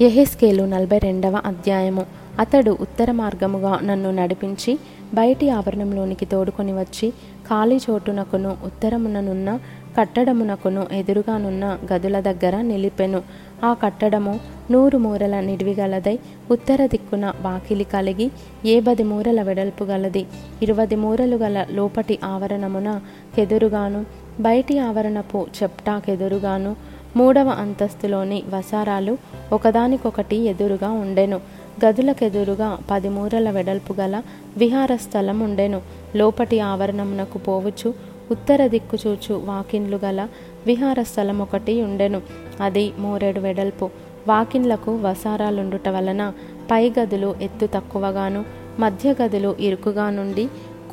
ఎహెస్కేలు నలభై రెండవ అధ్యాయము. అతడు ఉత్తర మార్గముగా నన్ను నడిపించి బయటి ఆవరణంలోనికి తోడుకొని వచ్చి ఖాళీ చోటునకును ఉత్తరముననున్న కట్టడమునకును ఎదురుగానున్న గదుల దగ్గర నిలిపెను. ఆ కట్టడము నూరు మూరల నిడివిగలదై ఉత్తర దిక్కున వాకిలి కలిగి ఏబది మూరల వెడల్పు గలది. ఇరువది మూరలు గల లోపటి ఆవరణమున కెదురుగాను బయటి ఆవరణపు చెప్టాకెదురుగాను మూడవ అంతస్తులోని వసారాలు ఒకదానికొకటి ఎదురుగా ఉండెను. గదులకెదురుగా పది మూరల వెడల్పు గల విహార స్థలం ఉండెను. లోపటి ఆవరణమునకు పోవచ్చు ఉత్తర దిక్కు చూచు వాకిన్లు గల విహార స్థలం ఒకటి ఉండెను. అది మూరేడు వెడల్పు. వాకిన్లకు వసారాలుండుట వలన పై గదులు ఎత్తు తక్కువగాను మధ్య గదులు ఇరుకుగా నుండి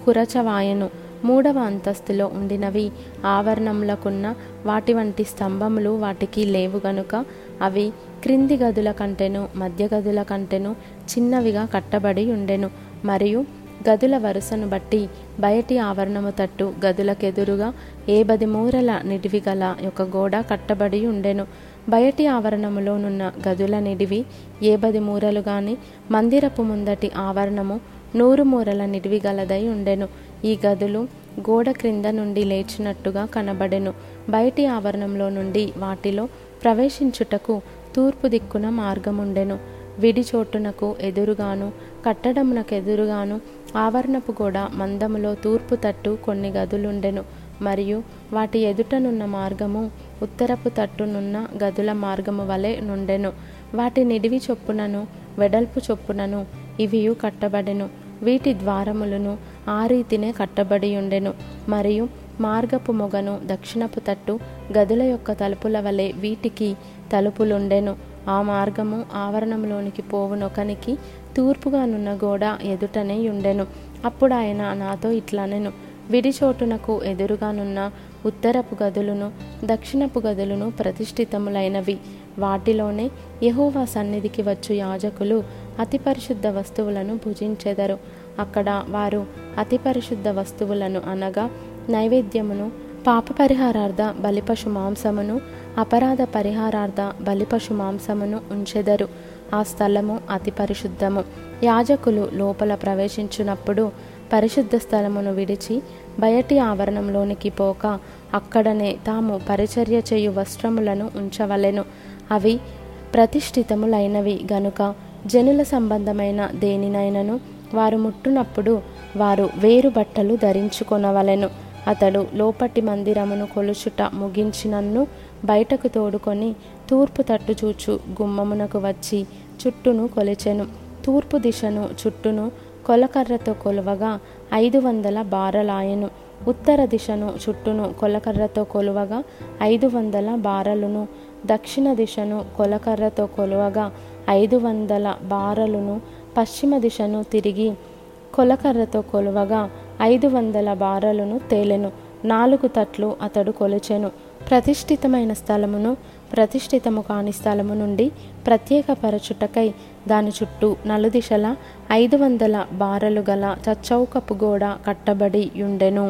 కురచవాయను. మూడవ అంతస్తులో ఉండినవి. ఆవరణములకున్న వాటి వంటి స్తంభములు వాటికి లేవు గనుక అవి క్రింది గదుల కంటెను మధ్య గదుల కంటెను చిన్నవిగా కట్టబడి ఉండెను. మరియు గదుల వరుసను బట్టి బయటి ఆవరణము తట్టు గదులకెదురుగా ఏబది మూరల నిడివి గల ఒక గోడ కట్టబడి ఉండెను. బయటి ఆవరణములోనున్న గదుల నిడివి ఏబది మూరలు గాని మందిరపు ముందటి ఆవరణము నూరు మూరల నిడివి గలదై ఉండెను. ఈ గదులు గోడ క్రింద నుండి లేచినట్టుగా కనబడెను. బయటి ఆవరణంలో నుండి వాటిలో ప్రవేశించుటకు తూర్పు దిక్కున మార్గముండెను. విడి చోటునకు ఎదురుగాను కట్టడమునకు ఎదురుగాను ఆవరణపు గోడ మందములో తూర్పు తట్టు కొన్ని గదులుండెను. మరియు వాటి ఎదుటనున్న మార్గము ఉత్తరపు తట్టునున్న గదుల మార్గము వలె నుండెను. వాటి నిడివి చొప్పునను వెడల్పు చొప్పునను ఇవియు కట్టబడెను. వీటి ద్వారములను ఆ రీతినే కట్టబడి ఉండెను. మరియు మార్గపు మొగను దక్షిణపు తట్టు గదుల యొక్క తలుపుల వలె వీటికి తలుపులుండెను. ఆ మార్గము ఆవరణంలోనికి పోవునొకనికి తూర్పుగానున్న గోడ ఎదుటనే ఉండెను. అప్పుడు ఆయన నాతో ఇట్లనెను. విడిచోటునకు ఎదురుగానున్న ఉత్తరపు గదులను దక్షిణపు గదులను ప్రతిష్ఠితములైనవి. వాటిలోనే యహోవా సన్నిధికి వచ్చు యాజకులు అతి పరిశుద్ధ వస్తువులను భుజించెదరు. అక్కడ వారు అతి పరిశుద్ధ వస్తువులను అనగా నైవేద్యమును పాప పరిహారార్థ బలిపశు మాంసమును అపరాధ పరిహారార్థ బలిపశు మాంసమును ఉంచెదరు. ఆ స్థలము అతి పరిశుద్ధము. యాజకులు లోపల ప్రవేశించినప్పుడు పరిశుద్ధ స్థలమును విడిచి బయటి ఆవరణంలోనికి పోక అక్కడనే తాము పరిచర్య చేయు వస్త్రములను ఉంచవలెను. అవి ప్రతిష్ఠితములైనవి గనుక జనుల సంబంధమైన దేనినైనను వారు ముట్టునప్పుడు వారు వేరు బట్టలు ధరించుకొనవలెను. అతడు లోపటి మందిరమును కొలుచుట ముగించినన్ను బయటకు తోడుకొని తూర్పు తట్టు చూచు గుమ్మమునకు వచ్చి చుట్టూను కొలిచెను. తూర్పు దిశను చుట్టూను కొలకర్రతో కొలువగా ఐదు వందల బారలాయను. ఉత్తర దిశను చుట్టూను కొలకర్రతో కొలువగా ఐదు వందల బారలును. దక్షిణ దిశను కొలకర్రతో కొలువగా ఐదు వందల బారలును. పశ్చిమ దిశను తిరిగి కొలకర్రతో కొలువగా ఐదు వందల బారలను తేలెను. నాలుగు తట్లు అతడు కొలిచెను. ప్రతిష్ఠితమైన స్థలమును ప్రతిష్ఠితము కాని స్థలము నుండి ప్రత్యేకపరచుటకై దాని చుట్టూ నలుదిశల ఐదు వందల బారలు గల చచ్చౌకపు గోడ కట్టబడి యుండెను.